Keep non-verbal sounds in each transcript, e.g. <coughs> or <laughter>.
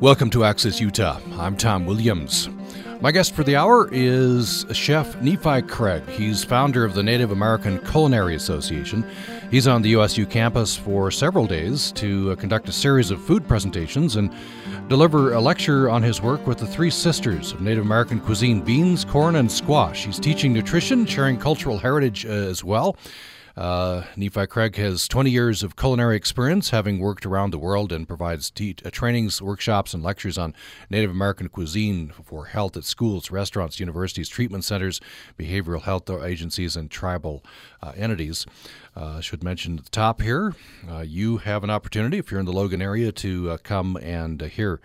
Welcome to Access Utah. I'm Tom Williams. My guest for the hour is Chef Nephi Craig. He's founder of the Native American Culinary Association. He's on the USU campus for several days to uh, conduct a series of food presentations and deliver a lecture on his work with the three sisters of Native American cuisine beans, corn, and squash. He's teaching nutrition, sharing cultural heritage uh, as well. Uh, Nephi Craig has 20 years of culinary experience, having worked around the world, and provides te- uh, trainings, workshops, and lectures on Native American cuisine for health at schools, restaurants, universities, treatment centers, behavioral health agencies, and tribal uh, entities. Uh, should mention at the top here, uh, you have an opportunity if you're in the Logan area to uh, come and hear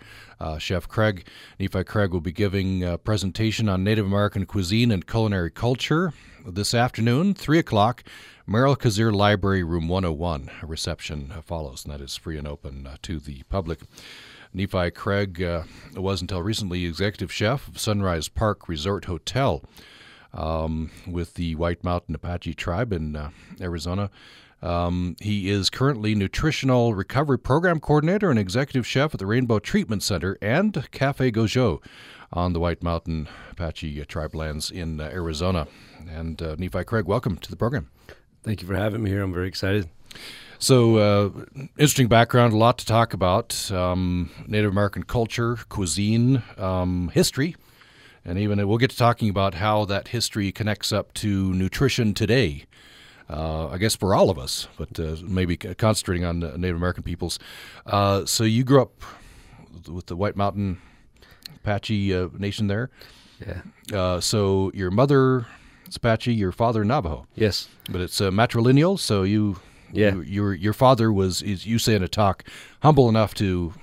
Chef Craig. Nephi Craig will be giving a presentation on Native American cuisine and culinary culture this afternoon, 3 o'clock. Merrill Cazier Library, Room 101. A reception follows, and that is free and open uh, to the public. Nephi Craig uh, was until recently executive chef of Sunrise Park Resort Hotel um, with the White Mountain Apache tribe in uh, Arizona. Um, he is currently nutritional recovery program coordinator and executive chef at the Rainbow Treatment Center and Cafe Gozhóó on the White Mountain Apache tribe lands in uh, Arizona. And uh, Nephi Craig, welcome to the program. Thank you for having me here. I'm very excited. So, uh, interesting background, a lot to talk about um, Native American culture, cuisine, um, history, and even we'll get to talking about how that history connects up to nutrition today. Uh, I guess for all of us, but uh, maybe concentrating on Native American peoples. Uh, so, you grew up with the White Mountain Apache uh, Nation there. Yeah. Uh, so, your mother Apache, your father Navajo. Yes, but it's uh, matrilineal. So you, yeah, you, your your father was, is, you say in a talk, humble enough to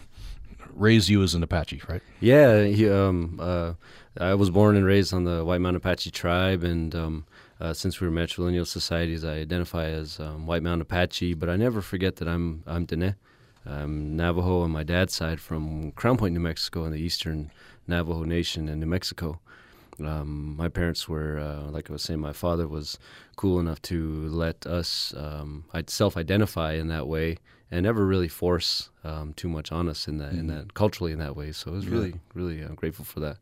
raise you as an Apache, right? Yeah, he, um, uh, I was born and raised on the White Mountain Apache tribe, and um, uh, since we were matrilineal societies, I identify as um, White Mountain Apache. But I never forget that I'm I'm Dene. I'm Navajo on my dad's side from Crownpoint, New Mexico, in the eastern Navajo Nation in New Mexico. Um, my parents were, uh, like I was saying, my father was cool enough to let us um, self-identify in that way and never really force um, too much on us in that, mm-hmm. in that culturally in that way. So I was really, really uh, grateful for that.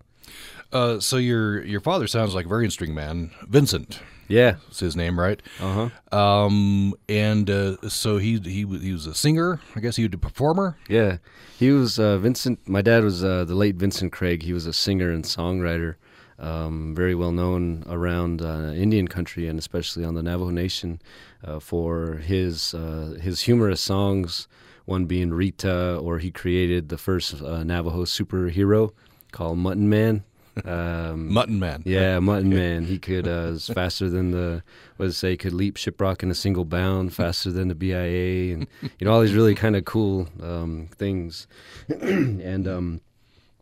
Uh, so your your father sounds like a very interesting man, Vincent. Yeah, is his name, right? Uh huh. Um, and uh, so he he he was a singer. I guess he was a performer. Yeah, he was uh, Vincent. My dad was uh, the late Vincent Craig. He was a singer and songwriter um, very well known around uh, Indian country and especially on the Navajo Nation uh, for his uh, his humorous songs. One being Rita, or he created the first uh, Navajo superhero called Mutton Man. Um, <laughs> Mutton Man. Yeah, <laughs> Mutton Man. He could uh, was <laughs> faster than the what does it say? Could leap shiprock in a single bound, faster than the BIA, and you know all these really kind of cool um, things. <clears throat> and um,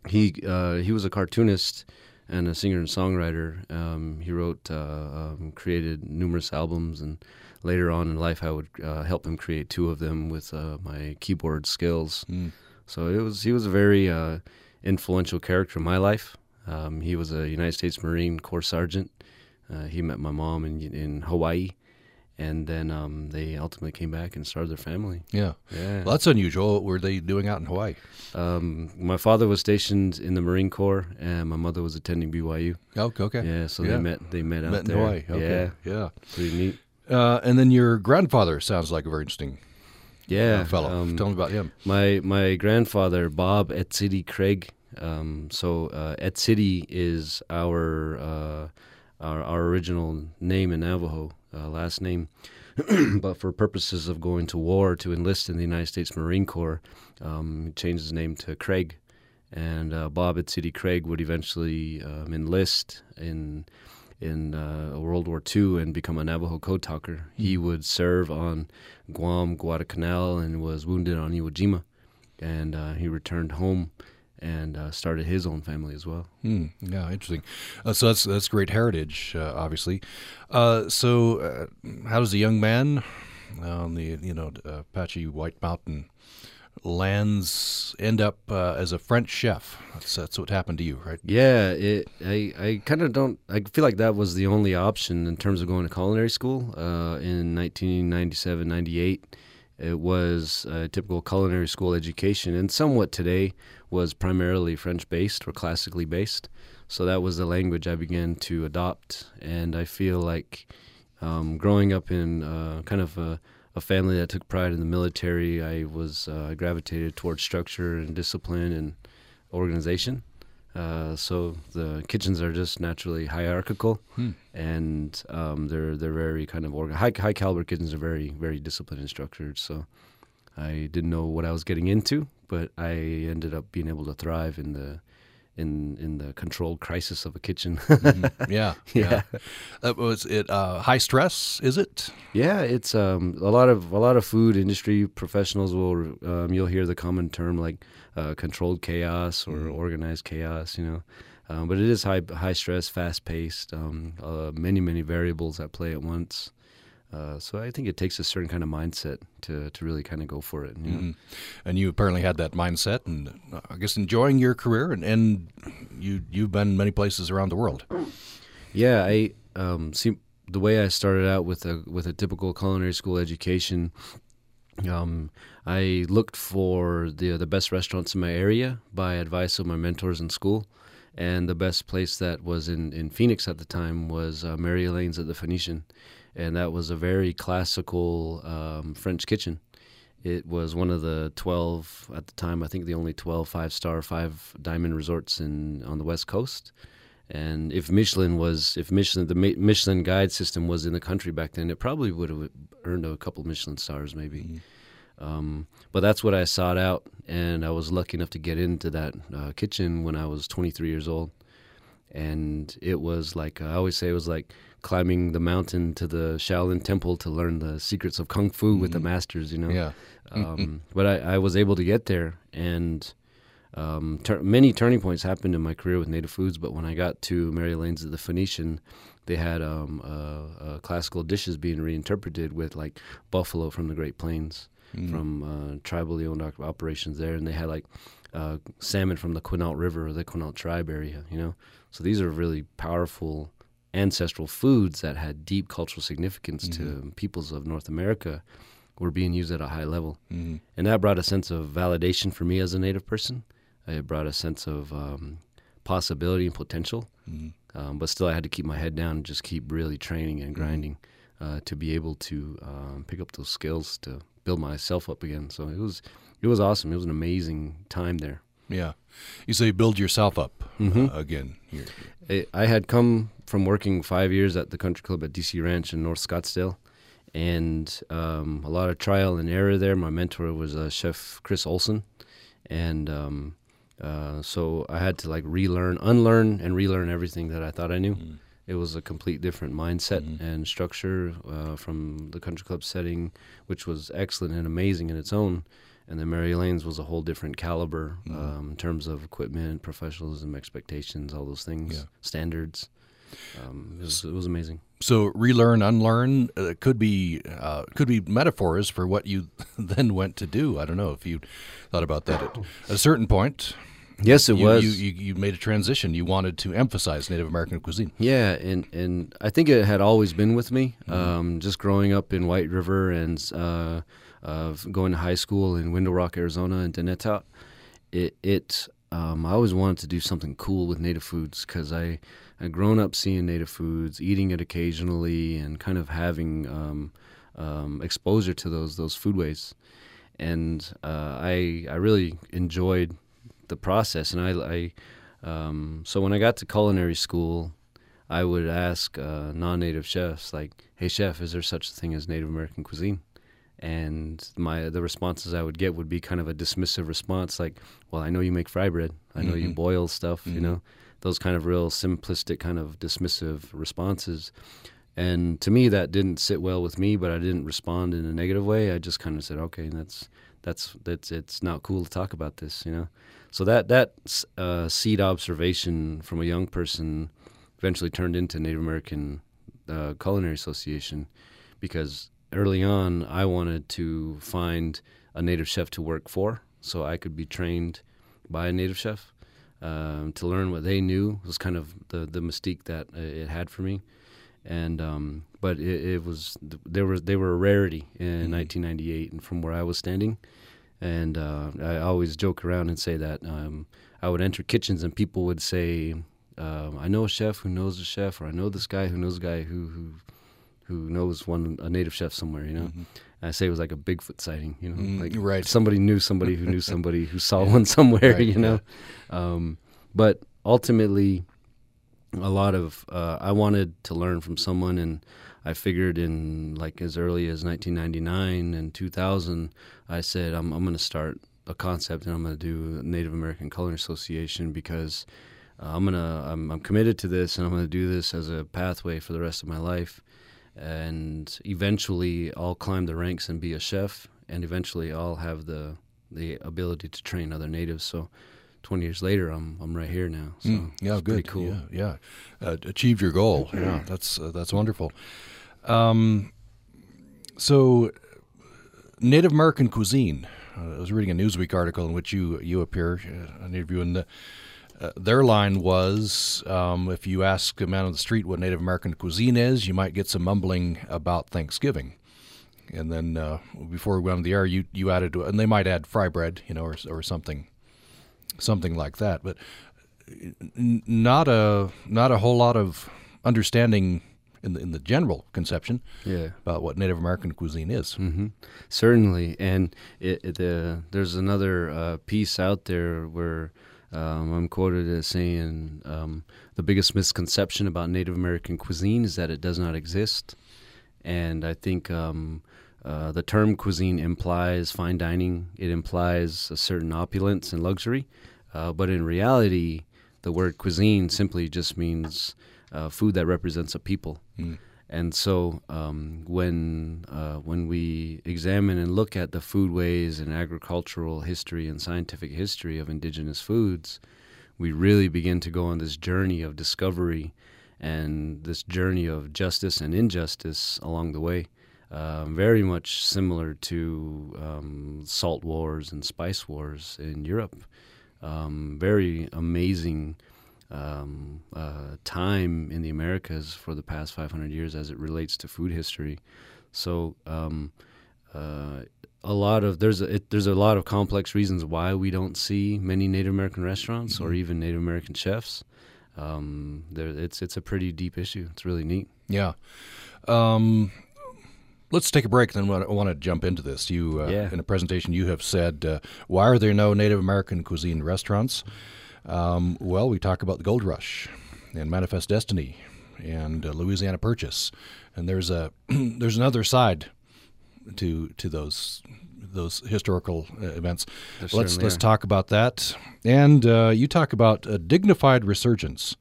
he uh, he was a cartoonist and a singer and songwriter. Um, he wrote, uh, um, created numerous albums, and later on in life, I would uh, help him create two of them with uh, my keyboard skills. Mm. So it was he was a very uh, influential character in my life. Um, he was a United States Marine Corps sergeant. Uh, he met my mom in in Hawaii and then um, they ultimately came back and started their family. Yeah, yeah. Well, that's unusual. What were they doing out in Hawaii? Um, my father was stationed in the Marine Corps, and my mother was attending BYU. Oh, okay. Yeah, so yeah. they met. They met, met out in there. Hawaii. Okay. Yeah, yeah, pretty neat. Uh, and then your grandfather sounds like a very interesting. Yeah, fellow. Um, Tell me about him. My my grandfather Bob Etsitty Craig. Um, so uh, Etsitty is our, uh, our our original name in Navajo uh, last name. <clears throat> but for purposes of going to war to enlist in the United States Marine Corps, um, he changed his name to Craig. And uh, Bob Etsitty Craig would eventually um, enlist in in uh, World War II and become a Navajo code talker. Mm-hmm. He would serve on Guam, Guadalcanal, and was wounded on Iwo Jima. And uh, he returned home and uh, started his own family as well. Hmm. yeah, interesting. Uh, so that's that's great heritage, uh, obviously. Uh, so, uh, how does a young man on the you know Apache White Mountain lands end up uh, as a French chef? That's, that's what happened to you, right? Yeah, it, I I kind of don't. I feel like that was the only option in terms of going to culinary school in 1997, 98 it was a typical culinary school education, and somewhat today was primarily French based or classically based. So that was the language I began to adopt, and I feel like um, growing up in uh, kind of a, a, family that took pride in the military, I was uh, gravitated towards structure and discipline and organization. Uh, so the kitchens are just naturally hierarchical, hmm. and um, they're they're very kind of high high caliber kitchens are very very disciplined and structured. So I didn't know what I was getting into, but I ended up being able to thrive in the in in the controlled crisis of a kitchen. <laughs> mm-hmm. Yeah, <laughs> yeah. yeah. Uh, was it uh, high stress? Is it? Yeah, it's um, a lot of a lot of food industry professionals will um, you'll hear the common term like uh, controlled chaos or mm. organized chaos, you know. Um, but it is high high stress, fast paced, um, uh, many many variables at play at once. Uh, so I think it takes a certain kind of mindset to to really kind of go for it. You mm-hmm. And you apparently had that mindset, and uh, I guess enjoying your career, and, and you you've been many places around the world. Yeah, I um, see the way I started out with a with a typical culinary school education. Um, I looked for the the best restaurants in my area by advice of my mentors in school, and the best place that was in, in Phoenix at the time was uh, Mary Elaine's at the Phoenician, and that was a very classical um, French kitchen. It was one of the 12 at the time, I think the only 12 five star, five diamond resorts in on the West Coast. And if Michelin was, if Michelin, the Michelin guide system was in the country back then, it probably would have earned a couple Michelin stars, maybe. Mm-hmm. Um, but that's what I sought out, and I was lucky enough to get into that uh, kitchen when I was 23 years old. And it was like I always say, it was like climbing the mountain to the Shaolin Temple to learn the secrets of kung fu mm-hmm. with the mm-hmm. masters. You know, yeah. um, but I, I, was able to get there, and um, ter- many turning points happened in my career with native foods. But when I got to Mary Elaine's at the Phoenician, they had um, uh, uh, classical dishes being reinterpreted with like buffalo from the Great Plains mm. from uh, tribally owned operations there, and they had like uh, salmon from the Quinault River or the Quinault tribe area. You know, so these are really powerful ancestral foods that had deep cultural significance mm-hmm. to peoples of North America were being used at a high level, mm-hmm. and that brought a sense of validation for me as a Native person. It brought a sense of um, possibility and potential. Mm-hmm. Um, but still, I had to keep my head down and just keep really training and mm-hmm. grinding uh, to be able to um, pick up those skills to build myself up again. So it was it was awesome. It was an amazing time there. Yeah, you say build yourself up mm-hmm. uh, again. Here. I had come from working five years at the country club at DC Ranch in North Scottsdale, and um, a lot of trial and error there. My mentor was uh, Chef Chris Olson, and um, uh, so I had to like relearn, unlearn, and relearn everything that I thought I knew. Mm. It was a complete different mindset mm-hmm. and structure uh, from the country club setting, which was excellent and amazing in its own. And then Mary Elaine's was a whole different caliber mm-hmm. um, in terms of equipment, professionalism, expectations, all those things, yeah. standards. Um, it, was, it, was, amazing. So relearn, unlearn uh, could be uh, could be metaphors for what you <laughs> then went to do. I don't know if you thought about that at a certain point. Yes, it you, was. You, you, you, made a transition. You wanted to emphasize Native American cuisine. Yeah, and, and I think it had always been with me. Mm-hmm. Um, just growing up in Whiteriver and uh, uh, going to high school in Window Rock, Arizona, and Deneta, it, it um, I always wanted to do something cool with Native foods because I had grown up seeing Native foods, eating it occasionally, and kind of having um, um exposure to those those foodways. And uh, I I really enjoyed the process. And I, I um, so when I got to culinary school, I would ask uh, non-native chefs like, "Hey, chef, is there such a thing as Native American cuisine?" And my the responses I would get would be kind of a dismissive response, like, "Well, I know you make fry bread. I know mm-hmm. you boil stuff. Mm-hmm. You know, those kind of real simplistic, kind of dismissive responses." And to me, that didn't sit well with me, but I didn't respond in a negative way. I just kind of said, "Okay, that's that's that's it's not cool to talk about this," you know. So that that uh, seed observation from a young person eventually turned into Native American uh, Culinary Association because early on I wanted to find a native chef to work for so I could be trained by a native chef um, to learn what they knew was kind of the the mystique that uh, it had for me. and um, but it, it, was there was they were a rarity in mm-hmm. 1998, and from where I was standing, and uh, I always joke around and say that um, I would enter kitchens and people would say, um, "I know a chef who knows a chef," or "I know this guy who knows a guy who who who knows one a native chef somewhere," you know. Mm-hmm. I say it was like a Bigfoot sighting, you know, mm, like right. somebody knew somebody who knew <laughs> somebody who saw one somewhere, right, <laughs> you know. Yeah. Um, but ultimately, a lot of uh, I wanted to learn from someone, and I figured in like as early as 1999 and 2000, I said I'm I'm going to start a concept, and I'm going to do Native American Culinary Association because uh, I'm gonna I'm, I'm committed to this, and I'm going to do this as a pathway for the rest of my life, and eventually I'll climb the ranks and be a chef, and eventually I'll have the the ability to train other natives. So 20 years later, I'm I'm right here now. So mm, yeah, good, cool. Yeah, yeah. Uh, achieved your goal. yeah, that's uh, that's wonderful. Um, so Native American cuisine. Uh, I was reading a Newsweek article in which you you appear, uh, an interview, and the, uh, their line was, um, if you ask a man on the street what Native American cuisine is, you might get some mumbling about Thanksgiving. And then uh, before we went on the air, you, you added, and they might add fry bread, you know, or, or something something like that. But not a not a whole lot of understanding in the in the general conception yeah. about what Native American cuisine is. Mm-hmm. Certainly, and it, it, uh, there's another uh, piece out there where. Um, I'm quoted as saying um, the biggest misconception about Native American cuisine is that it does not exist, and I think um, uh, the term cuisine implies fine dining. It implies a certain opulence and luxury, uh, but in reality, the word cuisine simply just means uh, food that represents a people. Mm. And so, um, when uh, when we examine and look at the foodways and agricultural history and scientific history of indigenous foods, we really begin to go on this journey of discovery and this journey of justice and injustice along the way. Um, very much similar to um, salt wars and spice wars in Europe. Um, very amazing um, uh, time in the Americas for the past 500 years as it relates to food history. So um, uh, a lot of there's a, it, there's a lot of complex reasons why we don't see many Native American restaurants mm-hmm. or even Native American chefs. Um, there, it's it's a pretty deep issue. It's really neat. Yeah. Um, Let's take a break. Then I want to jump into this. You, uh, yeah. in a presentation, you have said, uh, "Why are there no Native American cuisine restaurants?" Um, well, we talk about the Gold Rush and Manifest Destiny and uh, Louisiana Purchase, and there's a <clears throat> there's another side to to those those historical uh, events. There let's let's are. talk about that. And uh, you talk about a dignified resurgence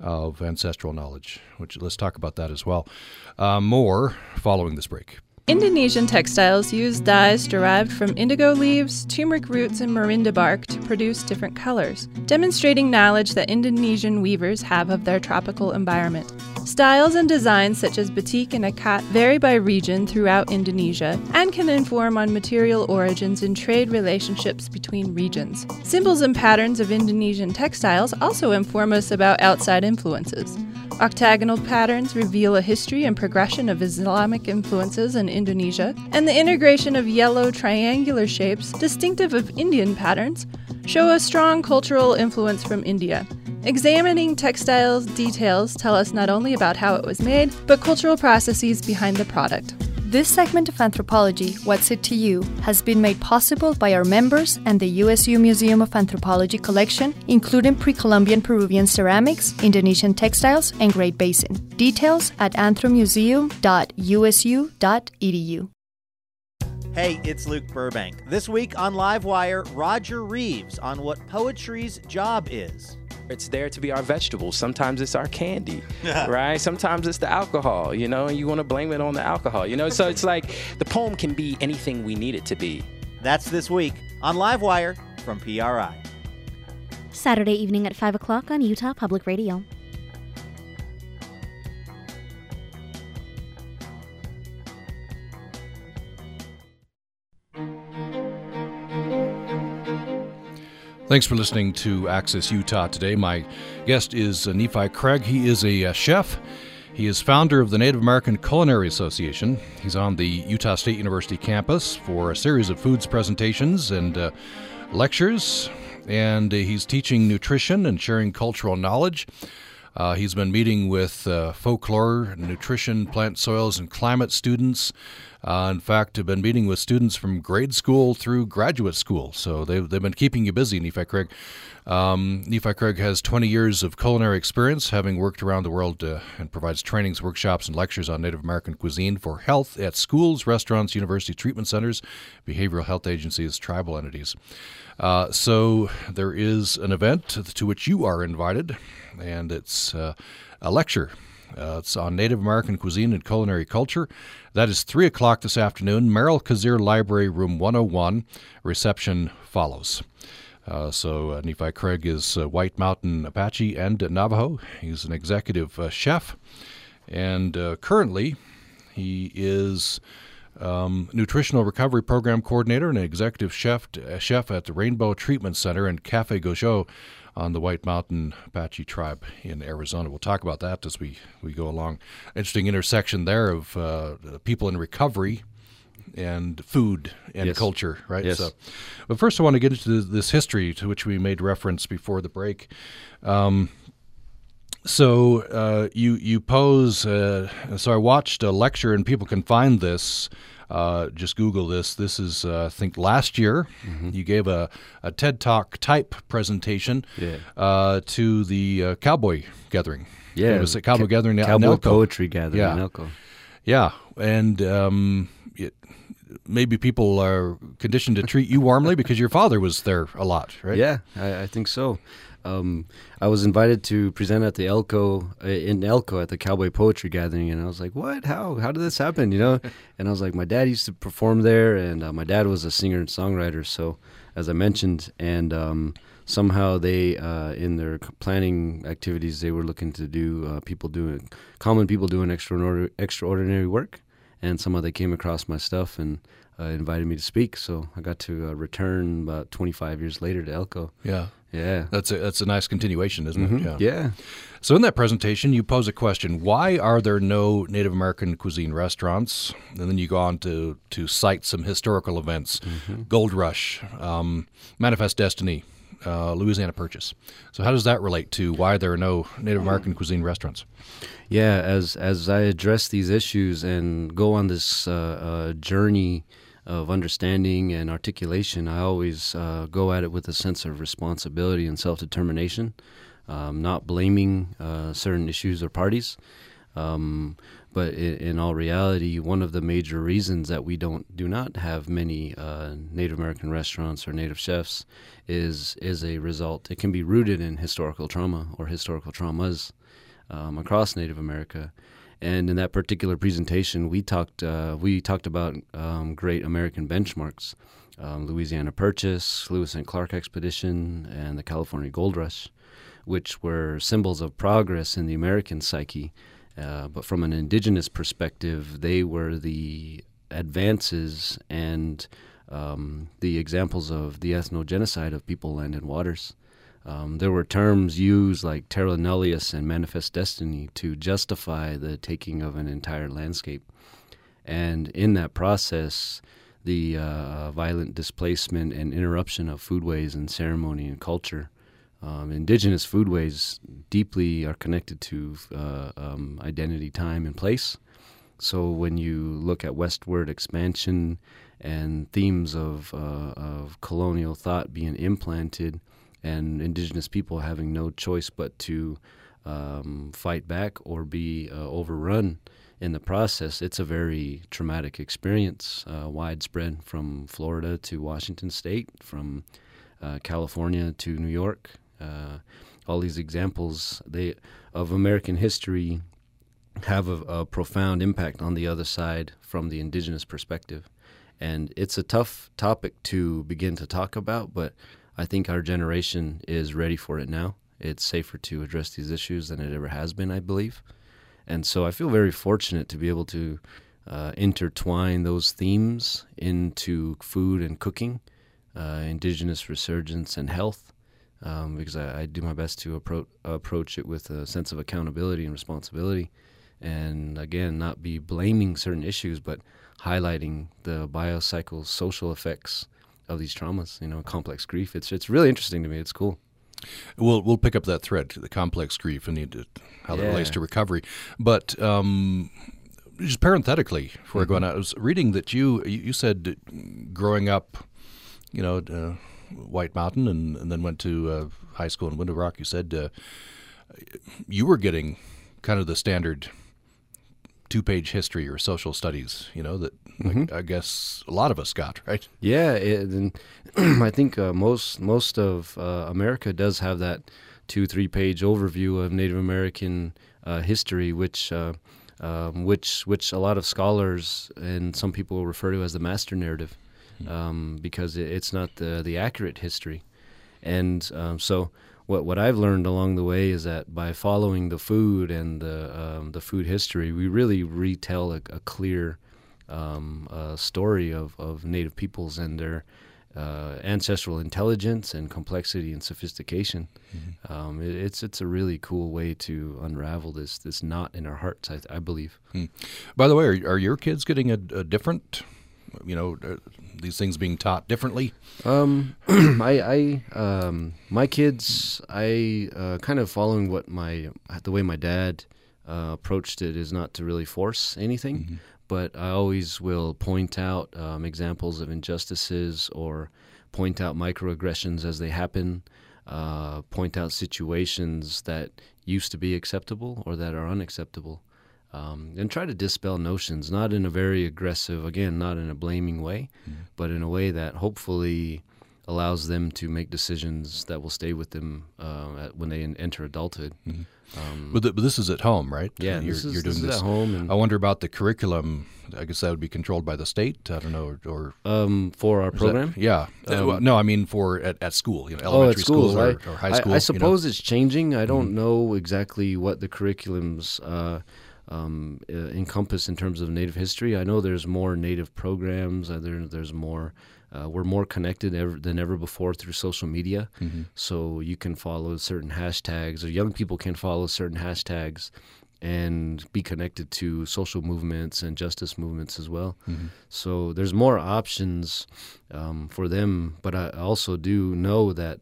of ancestral knowledge, which let's talk about that as well. Uh, more following this break. Indonesian textiles use dyes derived from indigo leaves, turmeric roots, and morinda bark to produce different colors, demonstrating knowledge that Indonesian weavers have of their tropical environment. Styles and designs such as batik and ikat vary by region throughout Indonesia and can inform on material origins and trade relationships between regions. Symbols and patterns of Indonesian textiles also inform us about outside influences. Octagonal patterns reveal a history and progression of Islamic influences in Indonesia, and the integration of yellow triangular shapes, distinctive of Indian patterns, show a strong cultural influence from India. Examining textiles details tell us not only about how it was made, but cultural processes behind the product. This segment of Anthropology, What's It to You, has been made possible by our members and the USU Museum of Anthropology collection, including pre Columbian Peruvian ceramics, Indonesian textiles, and Great Basin. Details at anthromuseum.usu.edu. Hey, it's Luke Burbank. This week on Livewire, Roger Reeves on what poetry's job is. It's there to be our vegetables. Sometimes it's our candy, right? Sometimes it's the alcohol, you know, and you want to blame it on the alcohol, you know? So it's like the poem can be anything we need it to be. That's this week on Livewire from PRI. Saturday evening at 5 o'clock on Utah Public Radio. Thanks for listening to Access Utah today. My guest is uh, Nephi Craig. He is a uh, chef He is founder of the Native American Culinary Association. He's on the Utah State University campus for a series of foods presentations and uh, lectures, and uh, he's teaching nutrition and sharing cultural knowledge. Uh, he's been meeting with uh, folklore, nutrition, plant soils, and climate students. Uh, in fact, have been meeting with students from grade school through graduate school. So they've, they've been keeping you busy, In Nephi Craig. Um, Nephi Craig has 20 years of culinary experience, having worked around the world uh, and provides trainings, workshops, and lectures on Native American cuisine for health at schools, restaurants, university treatment centers, behavioral health agencies, tribal entities. Uh, so there is an event to which you are invited, and it's uh, a lecture. Uh, it's on Native American cuisine and culinary culture. That is 3 o'clock this afternoon, Merrill Cazier Library, room 101. Reception follows. Uh, so uh, Nephi Craig is uh, White Mountain Apache and Navajo. He's an executive chef, and currently he is um, nutritional recovery program coordinator and executive chef chef at the Rainbow Treatment Center and Cafe Gozhóó on the White Mountain Apache tribe in Arizona. We'll talk about that as we, we go along. Interesting intersection there of uh, people in recovery and food and Yes. culture, right? Yes. So, but first, I want to get into this history to which we made reference before the break. Um, so uh, you you pose. Uh, so I watched a lecture, and people can find this. Uh, just Google this. This is, uh, I think, last year. Mm-hmm. You gave a, a TED Talk type presentation Yeah. uh, to the uh, cowboy gathering. Yeah, it was a cowboy ca- gathering. in Cowboy poetry gathering Yeah. in Elko. Yeah, and um, maybe people are conditioned to treat you warmly because your father was there a lot, right? Yeah, I, I think so. Um, I was invited to present at the Elko uh, in Elko at the Cowboy Poetry Gathering, and I was like, "What? How? How did this happen?" You know? <laughs> and I was like, "My dad used to perform there, and uh, my dad was a singer and songwriter." So, as I mentioned, and um, somehow they, uh, in their planning activities, they were looking to do uh, people doing common people doing extraordinary extraordinary work, and somehow they came across my stuff and. Uh, invited me to speak, so I got to uh, return about 25 years later to Elko. yeah. Yeah. That's a that's a nice continuation, isn't it? Mhm. Yeah. So in that presentation, you pose a question: Why are there no Native American cuisine restaurants? And then you go on to to cite some historical events: Mm-hmm. Gold Rush, um, Manifest Destiny, uh, Louisiana Purchase. So how does that relate to why there are no Native American cuisine restaurants? Yeah. As as I address these issues and go on this uh, uh, journey of understanding and articulation, I always uh, go at it with a sense of responsibility and self determination, um, not blaming uh, certain issues or parties. Um, but in, in all reality, one of the major reasons that we don't do not have many uh, Native American restaurants or Native chefs is is a result. It can be rooted in historical trauma or historical traumas um, across Native America. And in that particular presentation, we talked uh, we talked about um, great American benchmarks, um, Louisiana Purchase, Lewis and Clark Expedition, and the California Gold Rush, which were symbols of progress in the American psyche. Uh, but from an indigenous perspective, they were the advances and um, the examples of the ethnogenocide of people, land, and waters. Um, there were terms used like terra nullius and manifest destiny to justify the taking of an entire landscape. And in that process, the uh, violent displacement and interruption of foodways and ceremony and culture. Um, indigenous foodways deeply are connected to uh, um, identity, time, and place. So when you look at westward expansion and themes of, uh, of colonial thought being implanted, and indigenous people having no choice but to um, fight back or be uh, overrun in the process, it's a very traumatic experience, uh, widespread from Florida to Washington State, from uh, California to New York. Uh, all these examples they of American history have a, a profound impact on the other side from the indigenous perspective. And it's a tough topic to begin to talk about, but I think our generation is ready for it now. It's safer to address these issues than it ever has been, I believe. And so I feel very fortunate to be able to uh, intertwine those themes into food and cooking, uh, indigenous resurgence and health, um, because I, I do my best to appro- approach it with a sense of accountability and responsibility and again, not be blaming certain issues, but highlighting the biopsychosocial effects of these traumas. You know, complex grief. It's it's really interesting to me. It's cool. We'll we'll pick up that thread, the complex grief, and the, how that Yeah. relates to recovery. But um, just parenthetically, before Mm-hmm. I go on, I was reading that you you you said growing up, you know, uh, White Mountain, and, and then went to uh, high school in Window Rock. You said uh, you were getting kind of the standard two-page history or social studies. You know that Mm-hmm. I, I guess a lot of us got <laughs> right. Yeah, it, and <clears throat> I think uh, most most of uh, America does have that two three page overview of Native American uh, history, which uh, um, which which a lot of scholars and some people refer to as the master narrative, um, because it's not the the accurate history, and um, so. What, what I've learned along the way is that by following the food and the um, the food history, we really retell a, a clear um, uh, story of, of Native peoples and their uh, ancestral intelligence and complexity and sophistication. Um, it, it's it's a really cool way to unravel this this knot in our hearts. I, I believe. By the way, are, are your kids getting a, a different, you know, uh, these things being taught differently? Um, <clears throat> I, I, um, my kids, I uh, kind of following what my the way my dad uh, approached it is not to really force anything, but I always will point out um, examples of injustices or point out microaggressions as they happen, uh, point out situations that used to be acceptable or that are unacceptable. Um, and try to dispel notions, not in a very aggressive, again, not in a blaming way, but in a way that hopefully allows them to make decisions that will stay with them uh, when they en- enter adulthood. Um, But, th- but this is at home, right? yeah, you're, this is, you're this doing is this at home, I wonder about the curriculum. I guess that would be controlled by the state. I don't know, or, or um, for our is that- program. yeah. Uh, Um, well, no, I mean for at, at school, you know, Oh, elementary at schools, schools or, I, or high I- school. I, you know? suppose it's changing. I don't know exactly what the curriculums uh, um, uh, encompass in terms of Native history. I know there's more Native programs. Uh, there, there's more. Uh, we're more connected ever, than ever before through social media. So you can follow certain hashtags, or young people can follow certain hashtags, and be connected to social movements and justice movements as well. So there's more options um, for them. But I also do know that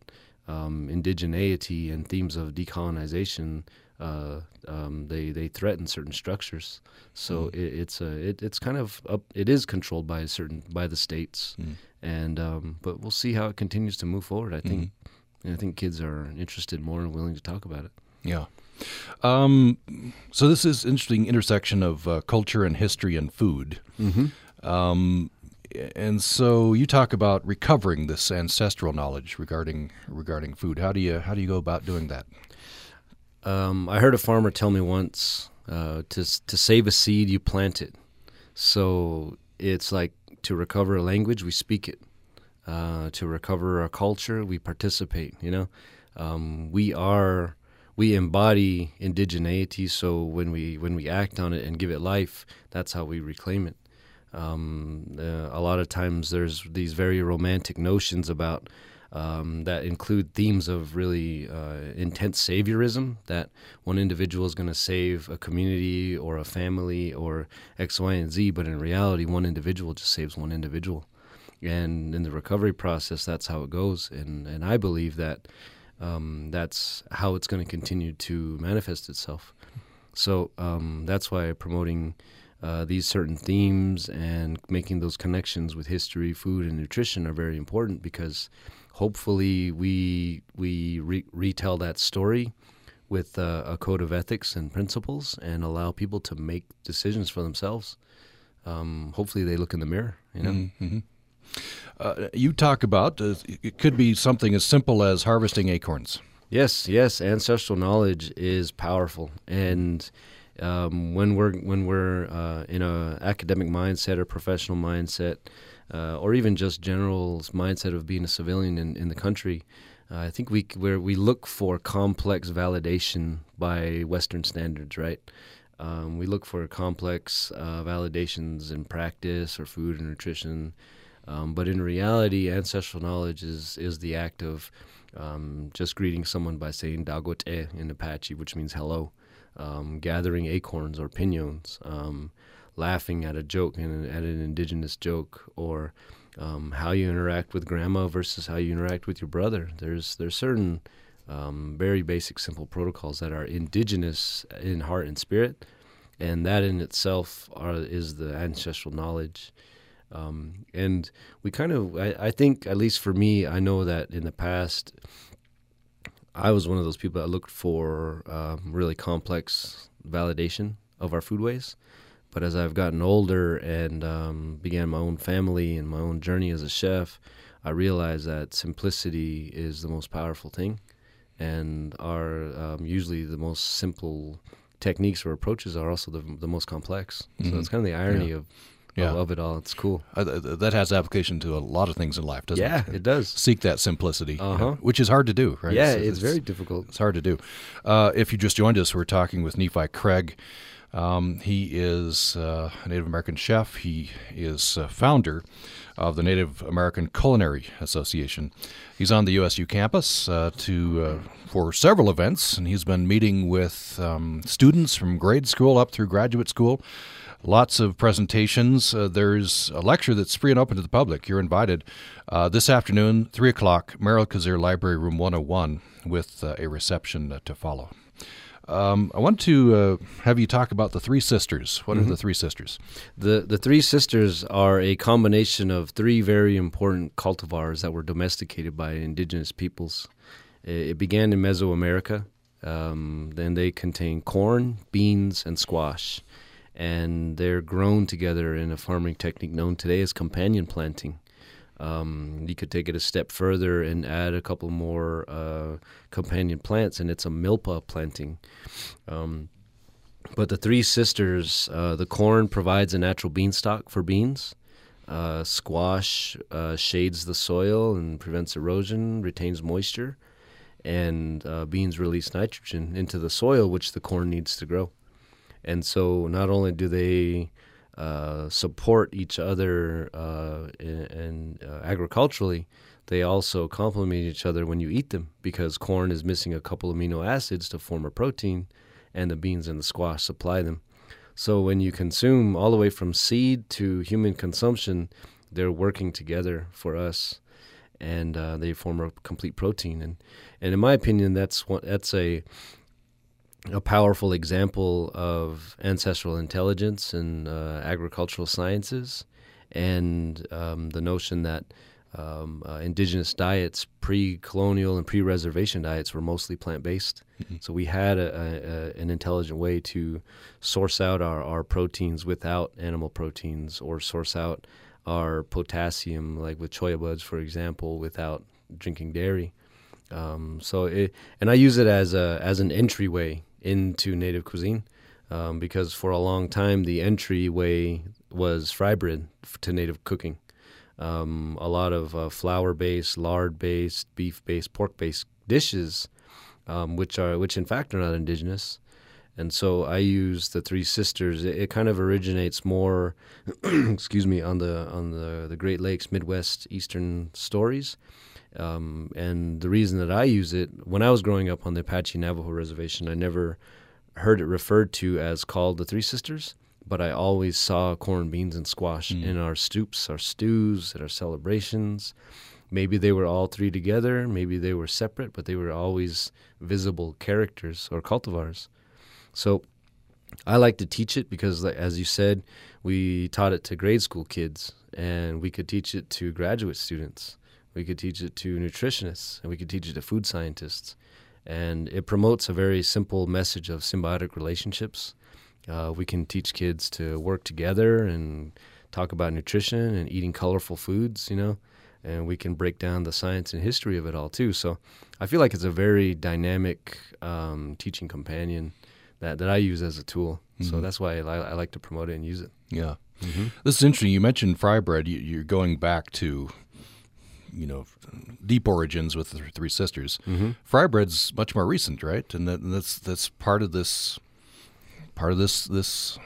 um, indigeneity and themes of decolonization uh, um, they they threaten certain structures. So it, it's a it, it's kind of up. It is controlled by a certain by the states, and um, but we'll see how it continues to move forward. I think I think kids are interested more and willing to talk about it. Yeah. Um, so this is interesting intersection of uh, culture and history and food. Mm-hmm. Um, and so you talk about recovering this ancestral knowledge regarding regarding food. How do you how do you go about doing that? Um, I heard a farmer tell me once uh, to to save a seed, you plant it. So it's like to recover a language, we speak it. Uh, to recover our culture, we participate. You know, um, we are we embody indigeneity. So when we when we act on it and give it life, that's how we reclaim it. Um, uh, a lot of times, there's these very romantic notions about um, that include themes of really uh, intense saviorism that one individual is going to save a community or a family or X, Y, and Z, but in reality, one individual just saves one individual. And in the recovery process, that's how it goes. And, and I believe that um, that's how it's going to continue to manifest itself. So um, that's why promoting uh, these certain themes and making those connections with history, food, and nutrition are very important because hopefully we we re- retell that story with uh, a code of ethics and principles and allow people to make decisions for themselves. Um, hopefully, they look in the mirror. You know. Uh, you talk about uh, it could be something as simple as harvesting acorns. Yes, yes, ancestral knowledge is powerful, and um, when we're when we're uh, in a academic mindset or professional mindset, uh, or even just general mindset of being a civilian in, in the country, uh, I think we where we look for complex validation by Western standards, right? Um, we look for complex uh, validations in practice or food and nutrition, um, but in reality, ancestral knowledge is is the act of um, just greeting someone by saying "dagote" in Apache, which means hello. um, gathering acorns or piñons, um, laughing at a joke and at an indigenous joke, or um, how you interact with grandma versus how you interact with your brother. There's there's certain um, very basic, simple protocols that are indigenous in heart and spirit, and that in itself are, is the ancestral knowledge. Um, and we kind of, I, I, think, at least for me, I know that in the past, I was one of those people that looked for um, really complex validation of our foodways. But as I've gotten older and um, began my own family and my own journey as a chef, I realized that simplicity is the most powerful thing, and are um, usually the most simple techniques or approaches are also the, the most complex. Mm-hmm. So it's kind of the irony yeah. of yeah. I love it all. It's cool. Uh, that has application to a lot of things in life, doesn't yeah, it? Yeah, it does. <laughs> Seek that simplicity, uh-huh. which is hard to do, right? Yeah, it's, it's, it's very difficult. It's hard to do. Uh, if you just joined us, we're talking with Nephi Craig. Um, he is uh, a Native American chef. He is uh, founder of the Native American Culinary Association. He's on the USU campus uh, to uh, for several events, and he's been meeting with um, students from grade school up through graduate school lots of presentations. Uh, there's a lecture that's free and open to the public. You're invited uh, this afternoon, 3 o'clock, Merrill Cazier Library, Room 101, with a reception to follow. Um, I want to uh, have you talk about the Three Sisters. What mm-hmm. are the Three Sisters? The the Three Sisters are a combination of three very important cultivars that were domesticated by indigenous peoples. It began in Mesoamerica. Um, then they contain corn, beans, and squash and they're grown together in a farming technique known today as companion planting. Um, you could take it a step further and add a couple more uh, companion plants, and it's a milpa planting. Um, but the three sisters, uh, the corn provides a natural beanstalk for beans. Uh, squash uh, shades the soil and prevents erosion, retains moisture, and uh, beans release nitrogen into the soil, which the corn needs to grow. And so not only do they uh, support each other uh, and uh, agriculturally, they also complement each other when you eat them because corn is missing a couple amino acids to form a protein, and the beans and the squash supply them. So when you consume all the way from seed to human consumption, they're working together for us, and uh, they form a complete protein. And and in my opinion, that's one, that's a a powerful example of ancestral intelligence and uh, agricultural sciences, and um, the notion that um, uh, indigenous diets, pre-colonial and pre-reservation diets, were mostly plant-based. Mm-hmm. So we had a, a, an intelligent way to source out our, our proteins without animal proteins, or source out our potassium, like with cholla buds, for example, without drinking dairy. Um, so it, and I use it as a as an entryway into native cuisine um, because for a long time the entryway was fry bread to native cooking. Um, a lot of uh, flour-based, lard-based, beef-based, pork-based dishes, um, which are which in fact are not indigenous. And so I use the Three Sisters. It, it kind of originates more, <clears throat> excuse me, on the on the, the Great Lakes, Midwest, Eastern stories. Um, and the reason that I use it, when I was growing up on the Apache Navajo reservation, I never heard it referred to as called the Three Sisters, but I always saw corn, beans, and squash mm. in our stoops, our stews, at our celebrations. Maybe they were all three together, maybe they were separate, but they were always visible characters or cultivars. So I like to teach it because, as you said, we taught it to grade school kids, and we could teach it to graduate students. We could teach it to nutritionists, and we could teach it to food scientists. And it promotes a very simple message of symbiotic relationships. Uh, we can teach kids to work together and talk about nutrition and eating colorful foods, you know, and we can break down the science and history of it all too. So I feel like it's a very dynamic um, teaching companion that, that I use as a tool. Mm-hmm. So that's why I, I, like to promote it and use it. Yeah. Mm-hmm. This is interesting. You mentioned fry bread. You, are going back to you know deep origins with the Three Sisters. Mm-hmm. Fry bread's much more recent, right? And, that, and that's that's part of this part of this this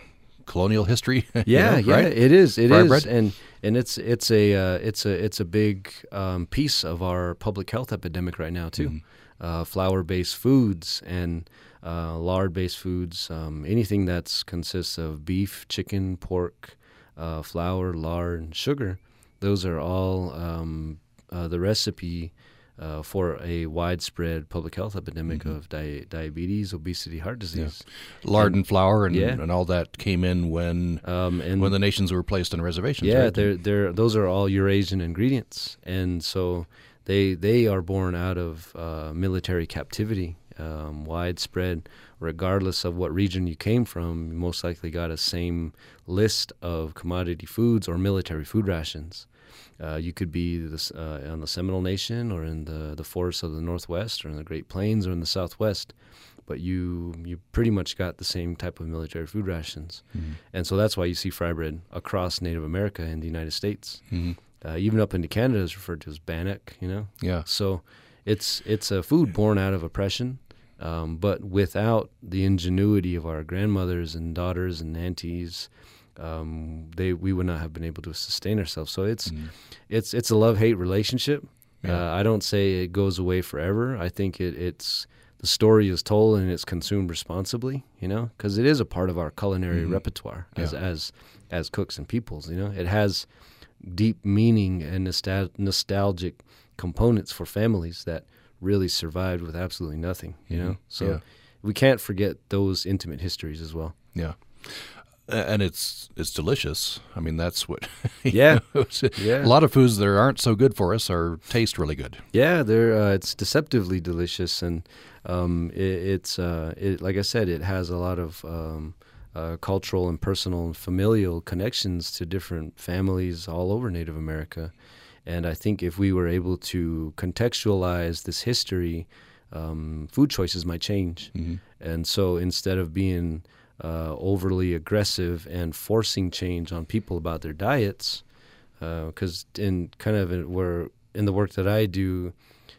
colonial history. <laughs> Yeah, know, yeah, right? it is. It fry is. Bread? And and it's it's a uh, it's a it's a big um, piece of our public health epidemic right now too. Uh, flour-based foods and uh, lard-based foods, um, anything that consists of beef, chicken, pork, uh, flour, lard, and sugar. Those are all um, uh, the recipe uh, for a widespread public health epidemic of di- diabetes, obesity, heart disease. Lard and flour and, Yeah. and all that came in when Um, and when the nations were placed on reservations. yeah, right? they're they're those are all Eurasian ingredients, and so they they are born out of uh, military captivity, um, widespread. Regardless of what region you came from, you most likely got a same list of commodity foods or military food rations. Uh, you could be this, uh, on the Seminole Nation or in the, the forests of the Northwest or in the Great Plains or in the Southwest, but you you pretty much got the same type of military food rations, and so that's why you see fry bread across Native America in the United States. Mhm. Uh, even up into Canada, is referred to as bannock. You know, Yeah. so it's it's a food born out of oppression, um, but without the ingenuity of our grandmothers and daughters and aunties, um, they we would not have been able to sustain ourselves. So it's it's it's a love hate relationship. Yeah. Uh, I don't say it goes away forever. I think it, it's the story is told and it's consumed responsibly. You know, because it is a part of our culinary repertoire as Yeah. as as cooks and peoples. You know, it has deep meaning and nostal- nostalgic components for families that really survived with absolutely nothing. You know, so Yeah. we can't forget those intimate histories as well. Yeah. And it's it's delicious. I mean, that's what. <laughs> Yeah. it's- Yeah. A lot of foods that aren't so good for us are taste really good. Yeah, they're uh, it's deceptively delicious, and um, it, it's uh, it, like I said, it has a lot of um, uh, cultural and personal and familial connections to different families all over Native America. And I think if we were able to contextualize this history, um, food choices might change. And so instead of being uh, overly aggressive and forcing change on people about their diets, because in kind of where in the work that I do,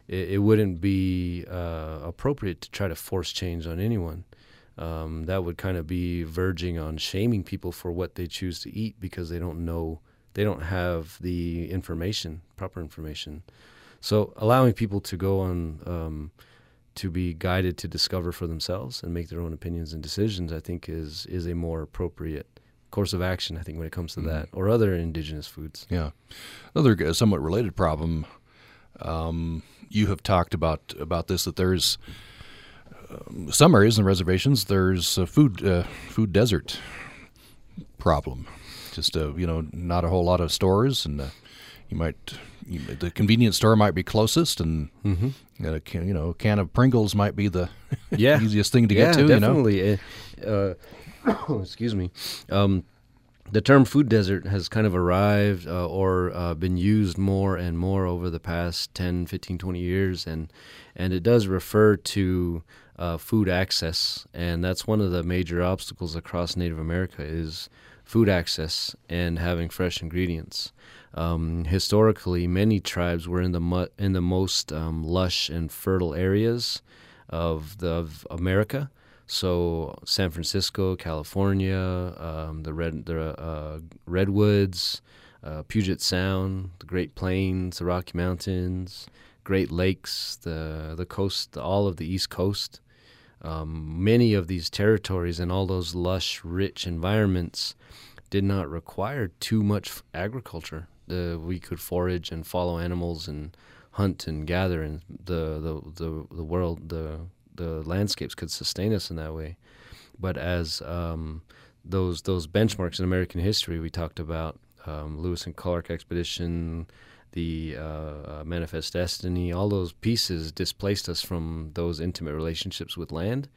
it, it wouldn't be uh, appropriate to try to force change on anyone. Um, that would kind of be verging on shaming people for what they choose to eat because they don't know, they don't have the information, proper information. So allowing people to go on um, to be guided to discover for themselves and make their own opinions and decisions, I think is is a more appropriate course of action. I think when it comes to that or other indigenous foods. Yeah. Another somewhat related problem. Um, you have talked about about this that there's um, some areas and reservations. There's a food uh, food desert problem. Just uh, you know, not a whole lot of stores, and uh, you might you, the convenience store might be closest, and a can, you know, a can of Pringles might be the <laughs> Yeah. easiest thing to yeah, get to. You know. Uh, uh, <coughs> excuse me. Um, the term food desert has kind of arrived uh, or uh, been used more and more over the past 10, 15, 20 years, and and it does refer to uh, food access, and that's one of the major obstacles across Native America is food access and having fresh ingredients. Um, historically, many tribes were in the mu- in the most um, lush and fertile areas of the of America. So San Francisco, California, um, the red the uh, redwoods, uh, Puget Sound, the Great Plains, the Rocky Mountains, Great Lakes, the the coast, all of the East Coast. Um, many of these territories and all those lush, rich environments did not require too much agriculture. The, we could forage and follow animals and hunt and gather, and the the the, the world the the landscapes could sustain us in that way. But as um, those those benchmarks in American history, we talked about um, Lewis and Clark expedition, the uh, uh, Manifest Destiny, all those pieces displaced us from those intimate relationships with land,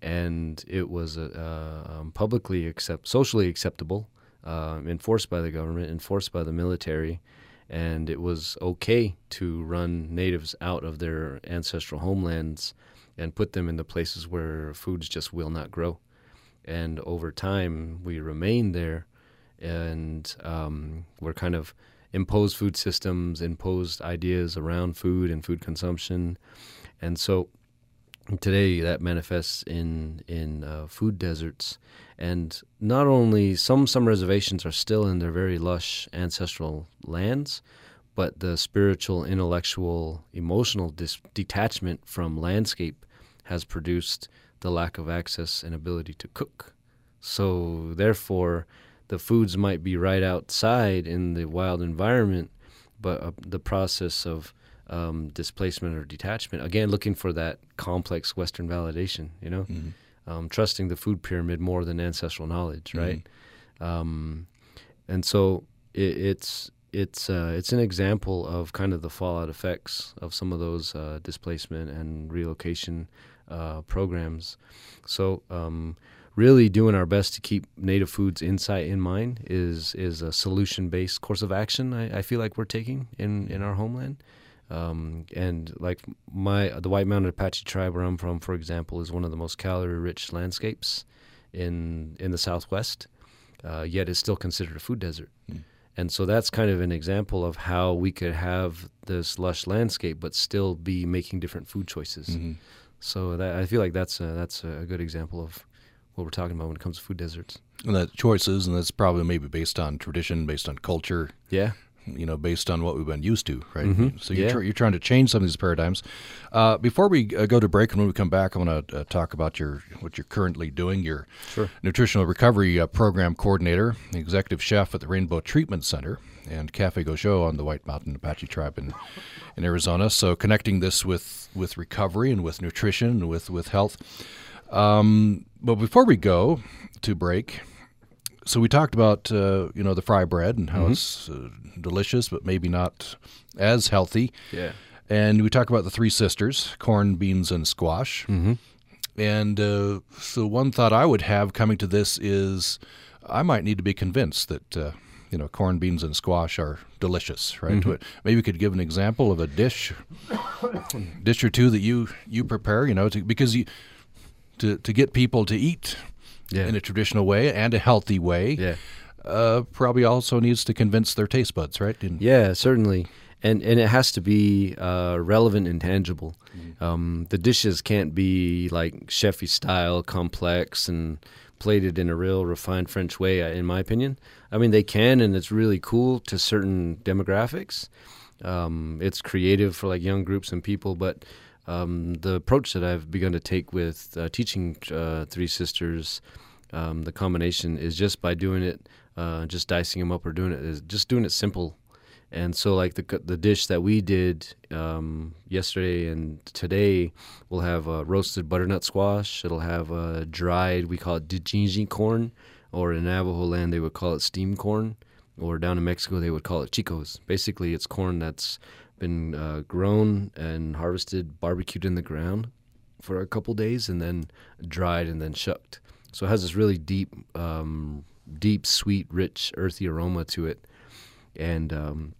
and it was uh, um, publicly accept, socially acceptable, um, enforced by the government, enforced by the military, and it was okay to run natives out of their ancestral homelands and put them in the places where foods just will not grow. And over time, we remained there, and um, we're kind of imposed food systems, imposed ideas around food and food consumption, and so today that manifests in in uh, food deserts, and not only some some reservations are still in their very lush ancestral lands, but the spiritual, intellectual, emotional dis- detachment from landscape has produced the lack of access and ability to cook. So therefore, the foods might be right outside in the wild environment, but uh, the process of um, displacement or detachment. Again, looking for that complex Western validation, you know, mm-hmm. um, trusting the food pyramid more than ancestral knowledge, right? Mm-hmm. Um, and so it, it's it's uh, it's an example of kind of the fallout effects of some of those uh, displacement and relocation uh, programs. So um, really doing our best to keep native foods insight in mind is is a solution based course of action. I, I, feel like we're taking in in our homeland. Um, and like my the White Mountain Apache tribe where I'm from, for example, is one of the most calorie-rich landscapes in in the Southwest. Uh, yet it's still considered a food desert. Mm. And so that's kind of an example of how we could have this lush landscape, but still be making different food choices. Mm-hmm. So that, I feel like that's a, that's a good example of what we're talking about when it comes to food deserts. And that choices, and that's probably maybe based on tradition, based on culture. Yeah you know, based on what we've been used to, right? Mm-hmm. So you're, yeah. tr- you're trying to change some of these paradigms. Uh, before we uh, go to break, and when we come back, I want to uh, talk about your what you're currently doing. Your sure. nutritional recovery uh, program coordinator, executive chef at the Rainbow Treatment Center, and Cafe Gozhóó on the White Mountain Apache Tribe in in Arizona. So connecting this with with recovery and with nutrition and with with health. Um, but before we go to break, so we talked about uh, you know the fry bread and how mm-hmm. it's uh, delicious, but maybe not as healthy. Yeah. And we talked about the three sisters: corn, beans, and squash. Mm-hmm. And uh, so one thought I would have coming to this is, I might need to be convinced that uh, you know corn, beans, and squash are delicious, right? Mm-hmm. Maybe you could give an example of a dish, <coughs> dish or two that you you prepare, you know, to, because you to to get people to eat yeah. in a traditional way and a healthy way. Yeah. Uh, probably also needs to convince their taste buds, right? In- yeah, certainly. And and it has to be uh, relevant and tangible. Mm-hmm. Um, the dishes can't be like chefy style, complex, and plated in a real refined French way. In my opinion, I mean they can, and it's really cool to certain demographics. Um, it's creative for like young groups and people, but um, the approach that I've begun to take with uh, teaching uh, Three Sisters, um, the combination is just by doing it, uh, just dicing them up or doing it is just doing it simple. And so, like the the dish that we did um, yesterday and today, will have a roasted butternut squash. It'll have a dried, we call it djinji corn, or in Navajo land they would call it steam corn, or down in Mexico they would call it chicos. Basically, it's corn that's been uh, grown and harvested, barbecued in the ground for a couple days, and then dried and then shucked. So it has this really deep, um, deep, sweet, rich, earthy aroma to it. And um,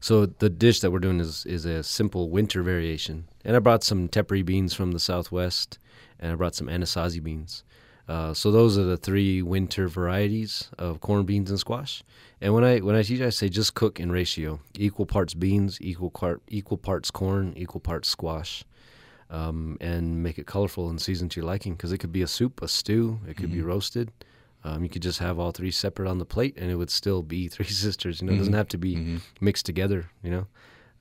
so the dish that we're doing is is a simple winter variation. And I brought some tepary beans from the southwest, and I brought some anasazi beans. Uh, so those are the three winter varieties of corn, beans, and squash. And when I when I teach, I say just cook in ratio: equal parts beans, equal part equal parts corn, equal parts squash, um, and make it colorful and season to your liking. Because it could be a soup, a stew, it could mm-hmm. be roasted. Um, you could just have all three separate on the plate, and it would still be <laughs> three sisters. You know, mm-hmm. it doesn't mm-hmm. have to be mm-hmm. mixed together. You know,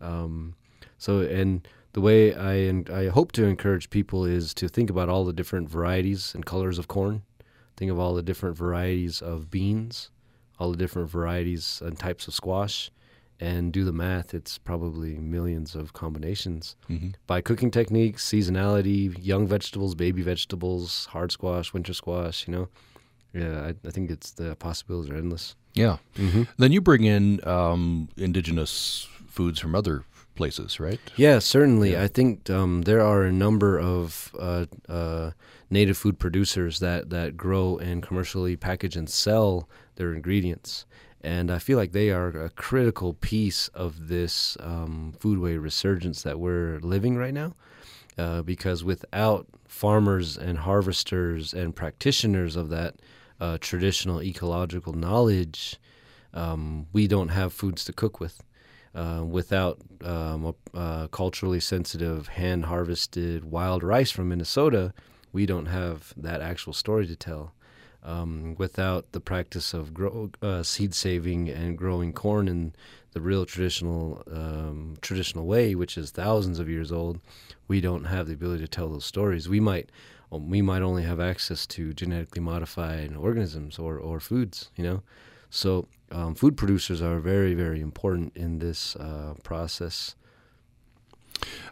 um, so and the way I and I hope to encourage people is to think about all the different varieties and colors of corn. Think of all the different varieties of beans all the different varieties and types of squash and do the math, it's probably millions of combinations. Mm-hmm. By cooking techniques, seasonality, young vegetables, baby vegetables, hard squash, winter squash, you know. Yeah, I, I think it's the possibilities are endless. Yeah. Mm-hmm. Then you bring in um, indigenous foods from other places, right? Yeah, certainly. Yeah. I think um, there are a number of uh, uh, native food producers that, that grow and commercially package and sell their ingredients. And I feel like they are a critical piece of this um, foodway resurgence that we're living right now. Uh, because without farmers and harvesters and practitioners of that uh, traditional ecological knowledge, um, we don't have foods to cook with. Uh, without um, a, a culturally sensitive hand harvested wild rice from Minnesota, we don't have that actual story to tell. Um, without the practice of grow, uh, seed saving and growing corn in the real traditional um, traditional way, which is thousands of years old, we don't have the ability to tell those stories. We might um, we might only have access to genetically modified organisms or, or foods, you know. So um, food producers are very very important in this uh, process.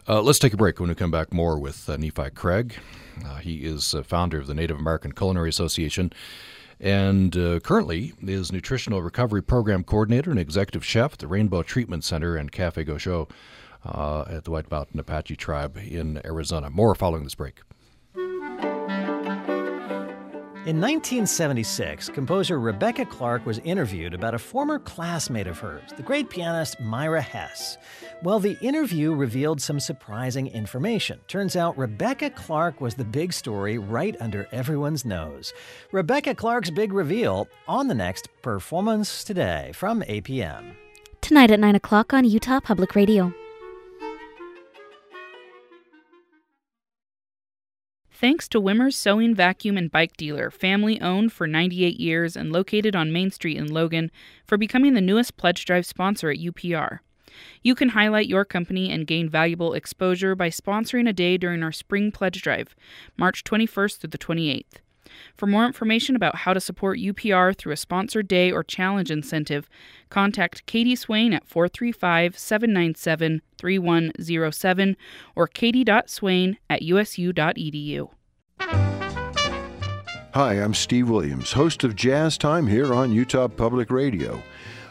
Uh, let's take a break. When we come back, more with uh, Nephi Craig. Uh, he is founder of the Native American Culinary Association and uh, currently is nutritional recovery program coordinator and executive chef at the Rainbow Treatment Center and Cafe Gozhóó uh, at the White Mountain Apache Tribe in Arizona. More following this break. In 1976, composer Rebecca Clarke was interviewed about a former classmate of hers, the great pianist Myra Hess. Well, the interview revealed some surprising information. Turns out Rebecca Clarke was the big story right under everyone's nose. Rebecca Clarke's big reveal on the next Performance Today from APM. Tonight at 9 o'clock on Utah Public Radio. Thanks to Wimmer's Sewing Vacuum and Bike Dealer, family owned for 98 years and located on Main Street in Logan, for becoming the newest Pledge Drive sponsor at UPR. You can highlight your company and gain valuable exposure by sponsoring a day during our Spring Pledge Drive, March 21st through the 28th. For more information about how to support UPR through a sponsored day or challenge incentive, contact Katie Swain at 435 797 3107 or katie.swain at usu.edu. Hi, I'm Steve Williams, host of Jazz Time here on Utah Public Radio.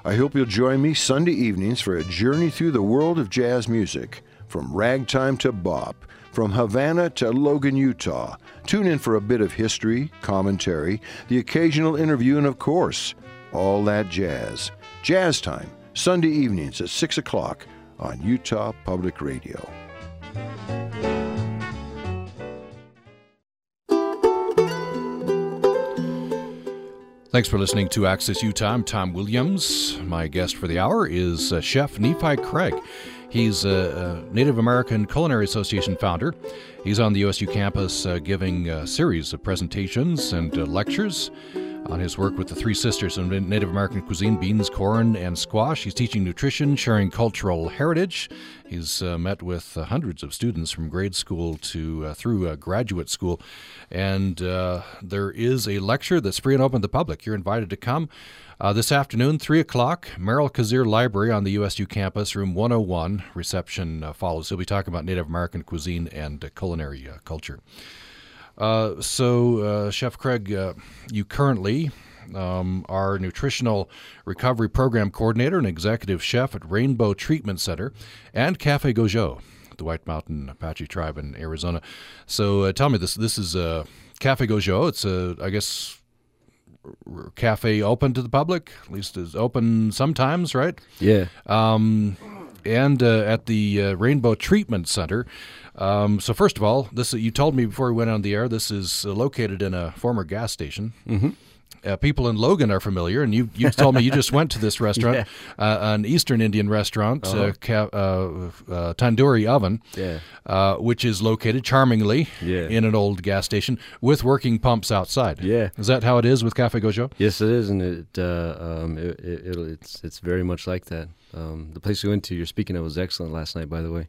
I hope you'll join me Sunday evenings for a journey through the world of jazz music, from ragtime to bop, from Havana to Logan, Utah. Tune in for a bit of history, commentary, the occasional interview, and of course, all that jazz. Jazz Time, Sunday evenings at 6 o'clock on Utah Public Radio. Thanks for listening to Access Utah. I'm Tom Williams. My guest for the hour is uh, Chef Nephi Craig. He's a, a, Native American Culinary Association founder. He's on the USU campus uh, giving a series of presentations and uh, lectures on his work with the three sisters in Native American cuisine beans, corn, and squash. He's teaching nutrition, sharing cultural heritage. He's uh, met with uh, hundreds of students from grade school to uh, through uh, graduate school. And uh, there is a lecture that's free and open to the public. You're invited to come. Uh, this afternoon, 3 o'clock, Merrill Cazier Library on the USU campus, room 101. Reception uh, follows. He'll be talking about Native American cuisine and uh, culinary uh, culture. Uh, so, uh, Chef Craig, you currently um, are nutritional recovery program coordinator and executive chef at Rainbow Treatment Center and Cafe Gozhóó, the White Mountain Apache tribe in Arizona. So, tell me this: this is Cafe Gozhóó. It's a, I guess cafe open to the public? At least is open sometimes, right? Yeah. Um, and uh, at the uh, Rainbow Treatment Center. Um, so first of all, this you told me before we went on the air. This is uh, located in a former gas station. Mm-hmm uh, people in Logan are familiar, and you you told me you just went to this <laughs> restaurant, yeah. uh, an Eastern Indian restaurant, uh-huh. uh, ca- uh, uh, tandoori oven, yeah. Uh, which is located charmingly yeah. in an old gas station with working pumps outside. Yeah, is that how it is with Cafe Gozhóó? Yes, it is, and it, um, it, it it's it's very much like that. Um, the place we went to, you're speaking of, was excellent last night, by the way.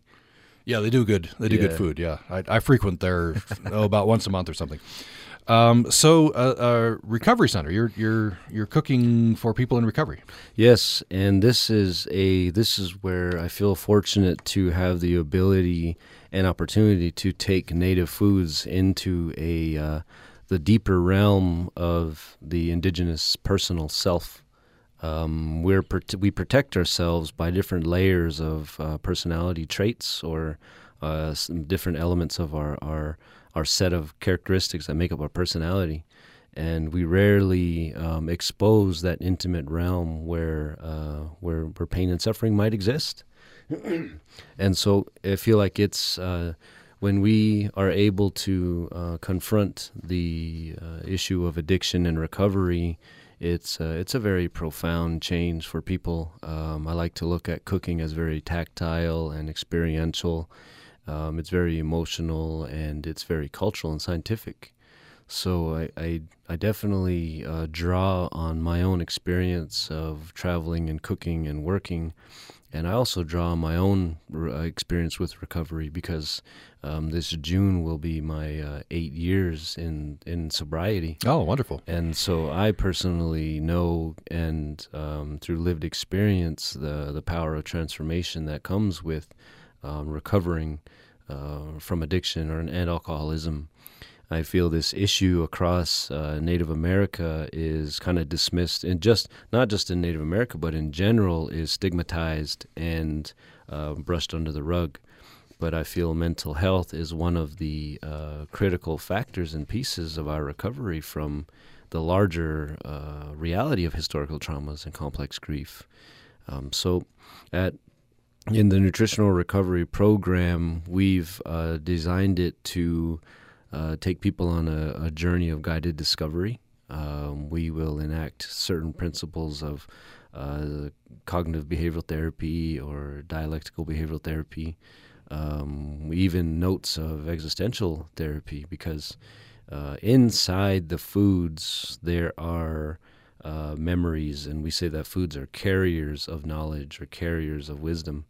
Yeah, they do good. They do good food. Yeah, I, I frequent there <laughs> oh, about once a month or something. Um, so, uh, uh, recovery center. You're you're you're cooking for people in recovery. Yes, and this is a this is where I feel fortunate to have the ability and opportunity to take native foods into a uh, the deeper realm of the indigenous personal self. Um, we're we protect ourselves by different layers of uh, personality traits or uh, some different elements of our our our set of characteristics that make up our personality. And we rarely um, expose that intimate realm where, uh, where, where pain and suffering might exist. <clears throat> and so I feel like it's uh, when we are able to uh, confront the uh, issue of addiction and recovery it's uh, it's a very profound change for people. Um, I like to look at cooking as very tactile and experiential. Um, it's very emotional and it's very cultural and scientific. So I I, I definitely uh, draw on my own experience of traveling and cooking and working and I also draw on my own re- uh, experience with recovery because um, this June will be my uh, eight years in, in sobriety. Oh, wonderful. And so I personally know, and um, through lived experience, the, the power of transformation that comes with um, recovering uh, from addiction or and alcoholism. I feel this issue across uh, Native America is kind of dismissed, and just not just in Native America, but in general, is stigmatized and uh, brushed under the rug. But I feel mental health is one of the uh, critical factors and pieces of our recovery from the larger uh, reality of historical traumas and complex grief. Um, so, at in the nutritional recovery program, we've uh, designed it to uh, take people on a, a, journey of guided discovery. Um, we will enact certain principles of uh, cognitive behavioral therapy or dialectical behavioral therapy, um, even notes of existential therapy, because uh, inside the foods there are uh, memories, and we say that foods are carriers of knowledge or carriers of wisdom.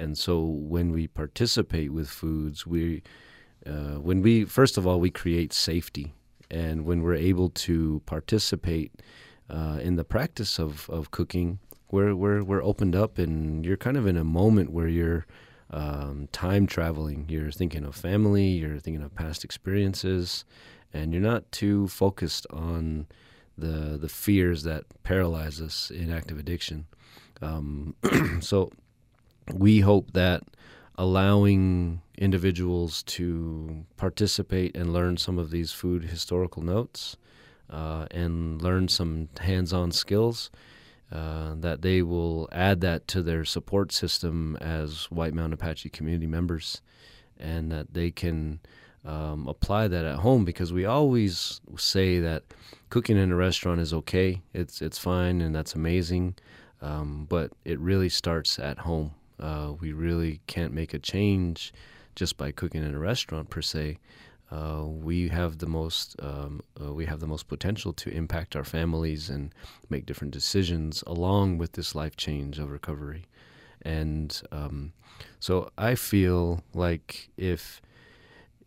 And so when we participate with foods, we uh, when we first of all we create safety, and when we're able to participate uh, in the practice of, of cooking, we're, we're we're opened up, and you're kind of in a moment where you're um, time traveling. You're thinking of family, you're thinking of past experiences, and you're not too focused on the the fears that paralyze us in active addiction. Um, <clears throat> so we hope that allowing individuals to participate and learn some of these food historical notes uh, and learn some hands on skills. Uh, that they will add that to their support system as White Mountain Apache community members, and that they can um, apply that at home because we always say that cooking in a restaurant is okay, it's it's fine, and that's amazing, um, but it really starts at home. Uh, we really can't make a change just by cooking in a restaurant per se. Uh, we have the most um, uh, we have the most potential to impact our families and make different decisions along with this life change of recovery. And um, so I feel like if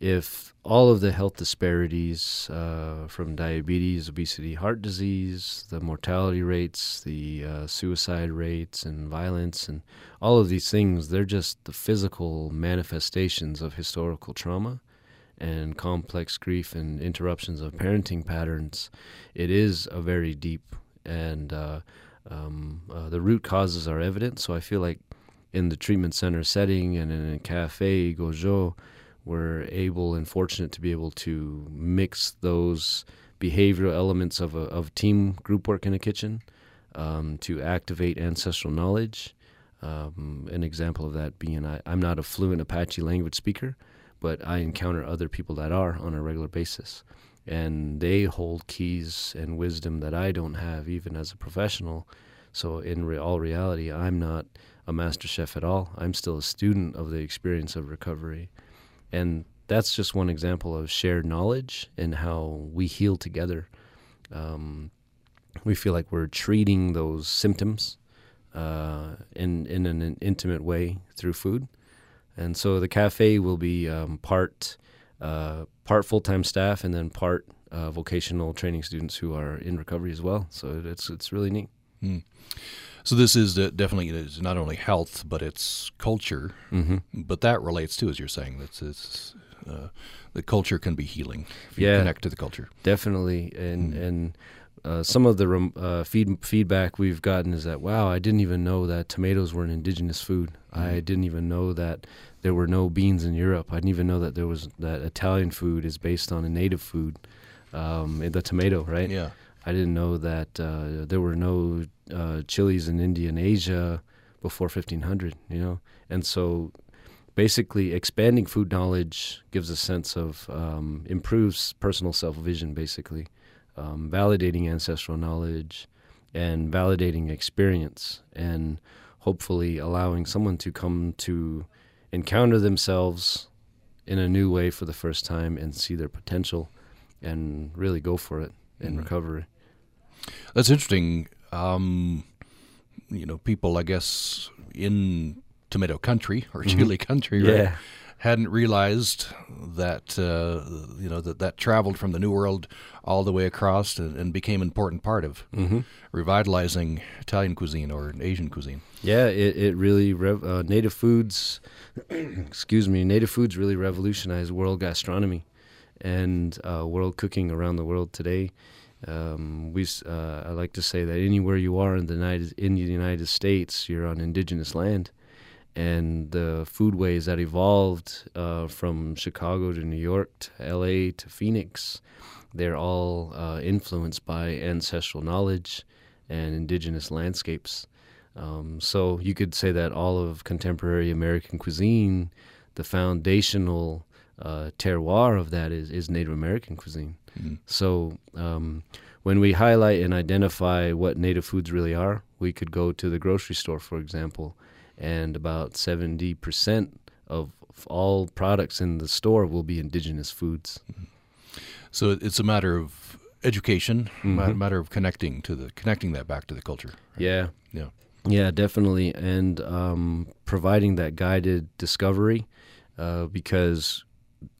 if all of the health disparities uh, from diabetes, obesity, heart disease, the mortality rates, the uh, suicide rates, and violence, and all of these things, they're just the physical manifestations of historical trauma and complex grief and interruptions of parenting patterns. It is a very deep and uh, um, uh, the root causes are evident. So I feel like in the treatment center setting and in a cafe, Gozhóó, we're able and fortunate to be able to mix those behavioral elements of a of team group work in a kitchen um, to activate ancestral knowledge. Um, an example of that being I, I'm not a fluent Apache language speaker, but I encounter other people that are on a regular basis. And they hold keys and wisdom that I don't have, even as a professional. So, in re- all reality, I'm not a master chef at all. I'm still a student of the experience of recovery. And that's just one example of shared knowledge and how we heal together. Um, we feel like we're treating those symptoms uh, in in an intimate way through food, and so the cafe will be um, part uh, part full time staff and then part uh, vocational training students who are in recovery as well. So it's it's really neat. Mm. So this is definitely it is not only health, but it's culture. Mm-hmm. But that relates too, as you're saying. That's it's, uh, the culture can be healing. If yeah, connect to the culture. Definitely, and mm-hmm. and. Uh, some of the uh, feed, feedback we've gotten is that wow, I didn't even know that tomatoes were an indigenous food. Mm-hmm. I didn't even know that there were no beans in Europe. I didn't even know that there was that Italian food is based on a native food, um, the tomato, right? Yeah. I didn't know that uh, there were no uh, chilies in India and Asia before 1500, you know? And so basically expanding food knowledge gives a sense of, um, improves personal self vision, basically. um, validating ancestral knowledge and validating experience and hopefully allowing someone to come to encounter themselves in a new way for the first time and see their potential and really go for it in Mhm. recovery. That's interesting. Um, you know, people, I guess, in tomato country or Mhm. chili country, right, Yeah. hadn't realized that uh, you know that that traveled from the New World all the way across and, and became an important part of Mhm. revitalizing Italian cuisine or Asian cuisine. Yeah, it, it really rev- uh, native foods, <clears throat> excuse me, native foods really revolutionized world gastronomy and uh, world cooking around the world today. Um, we, uh, I like to say that anywhere you are in the United in the United States, you're on indigenous land, and the foodways that evolved uh, from Chicago to New York to L.A. to Phoenix, they're all uh, influenced by ancestral knowledge and indigenous landscapes. Um, so you could say that all of contemporary American cuisine, the foundational uh, terroir of that is, is Native American cuisine. Mhm. So um, when we highlight and identify what native foods really are, we could go to the grocery store, for example, and about 70% of all products in the store will be indigenous foods. So it's a matter of education, a ma- Mhm. matter of connecting to the connecting that back to the culture. Yeah. Yeah. Yeah, definitely. And um, providing that guided discovery uh, because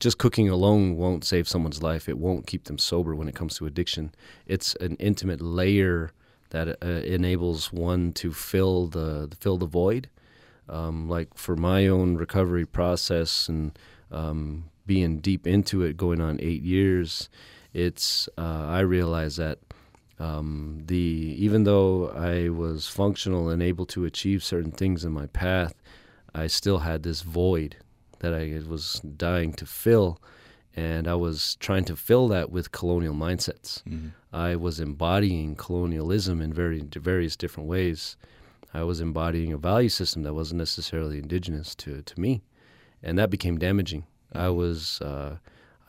just cooking alone won't save someone's life. It won't keep them sober when it comes to addiction. It's an intimate layer that uh, enables one to fill the fill the void. Um, like for my own recovery process and um, being deep into it, going on eight years, it's uh, I realized that um, the even though I was functional and able to achieve certain things in my path, I still had this void that I was dying to fill, and I was trying to fill that with colonial mindsets. Mhm. I was embodying colonialism in very various different ways. I was embodying a value system that wasn't necessarily indigenous to, to me, and that became damaging. I was uh,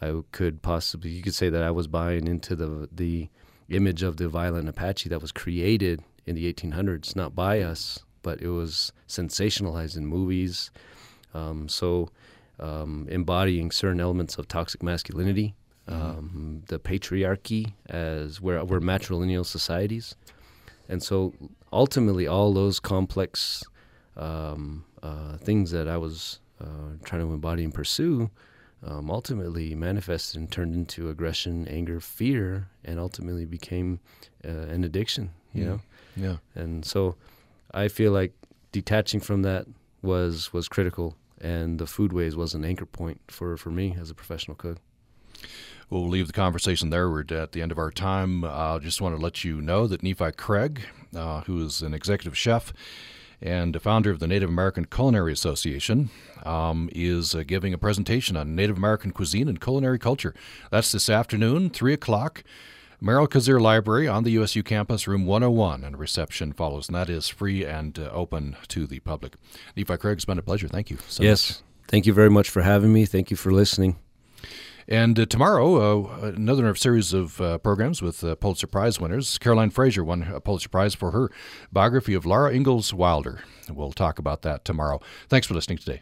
I could possibly you could say that I was buying into the the image of the violent Apache that was created in the 1800s, not by us, but it was sensationalized in movies. Um, so, um, embodying certain elements of toxic masculinity, um, the patriarchy as we're, we're matrilineal societies. And so, ultimately, all those complex um, uh, things that I was uh, trying to embody and pursue um, ultimately manifested and turned into aggression, anger, fear, and ultimately became uh, an addiction. You Yeah. know, Yeah. and so I feel like detaching from that was was critical, and the foodways was an anchor point for for me as a professional cook. Well, we'll leave the conversation there. We're at the end of our time. I uh, just want to let you know that Nephi Craig, uh, who is an executive chef and a founder of the Native American Culinary Association, um, is uh, giving a presentation on Native American cuisine and culinary culture. That's this afternoon, 3 o'clock. Merrill Cazier Library on the USU campus, room 101, and a reception follows, and that is free and uh, open to the public. Nephi Craig, it's been a pleasure. Thank you so yes, much. thank you very much for having me. Thank you for listening. And uh, tomorrow, uh, another series of uh, programs with uh, Pulitzer Prize winners. Caroline Fraser won a Pulitzer Prize for her biography of Laura Ingalls Wilder. We'll talk about that tomorrow. Thanks for listening today.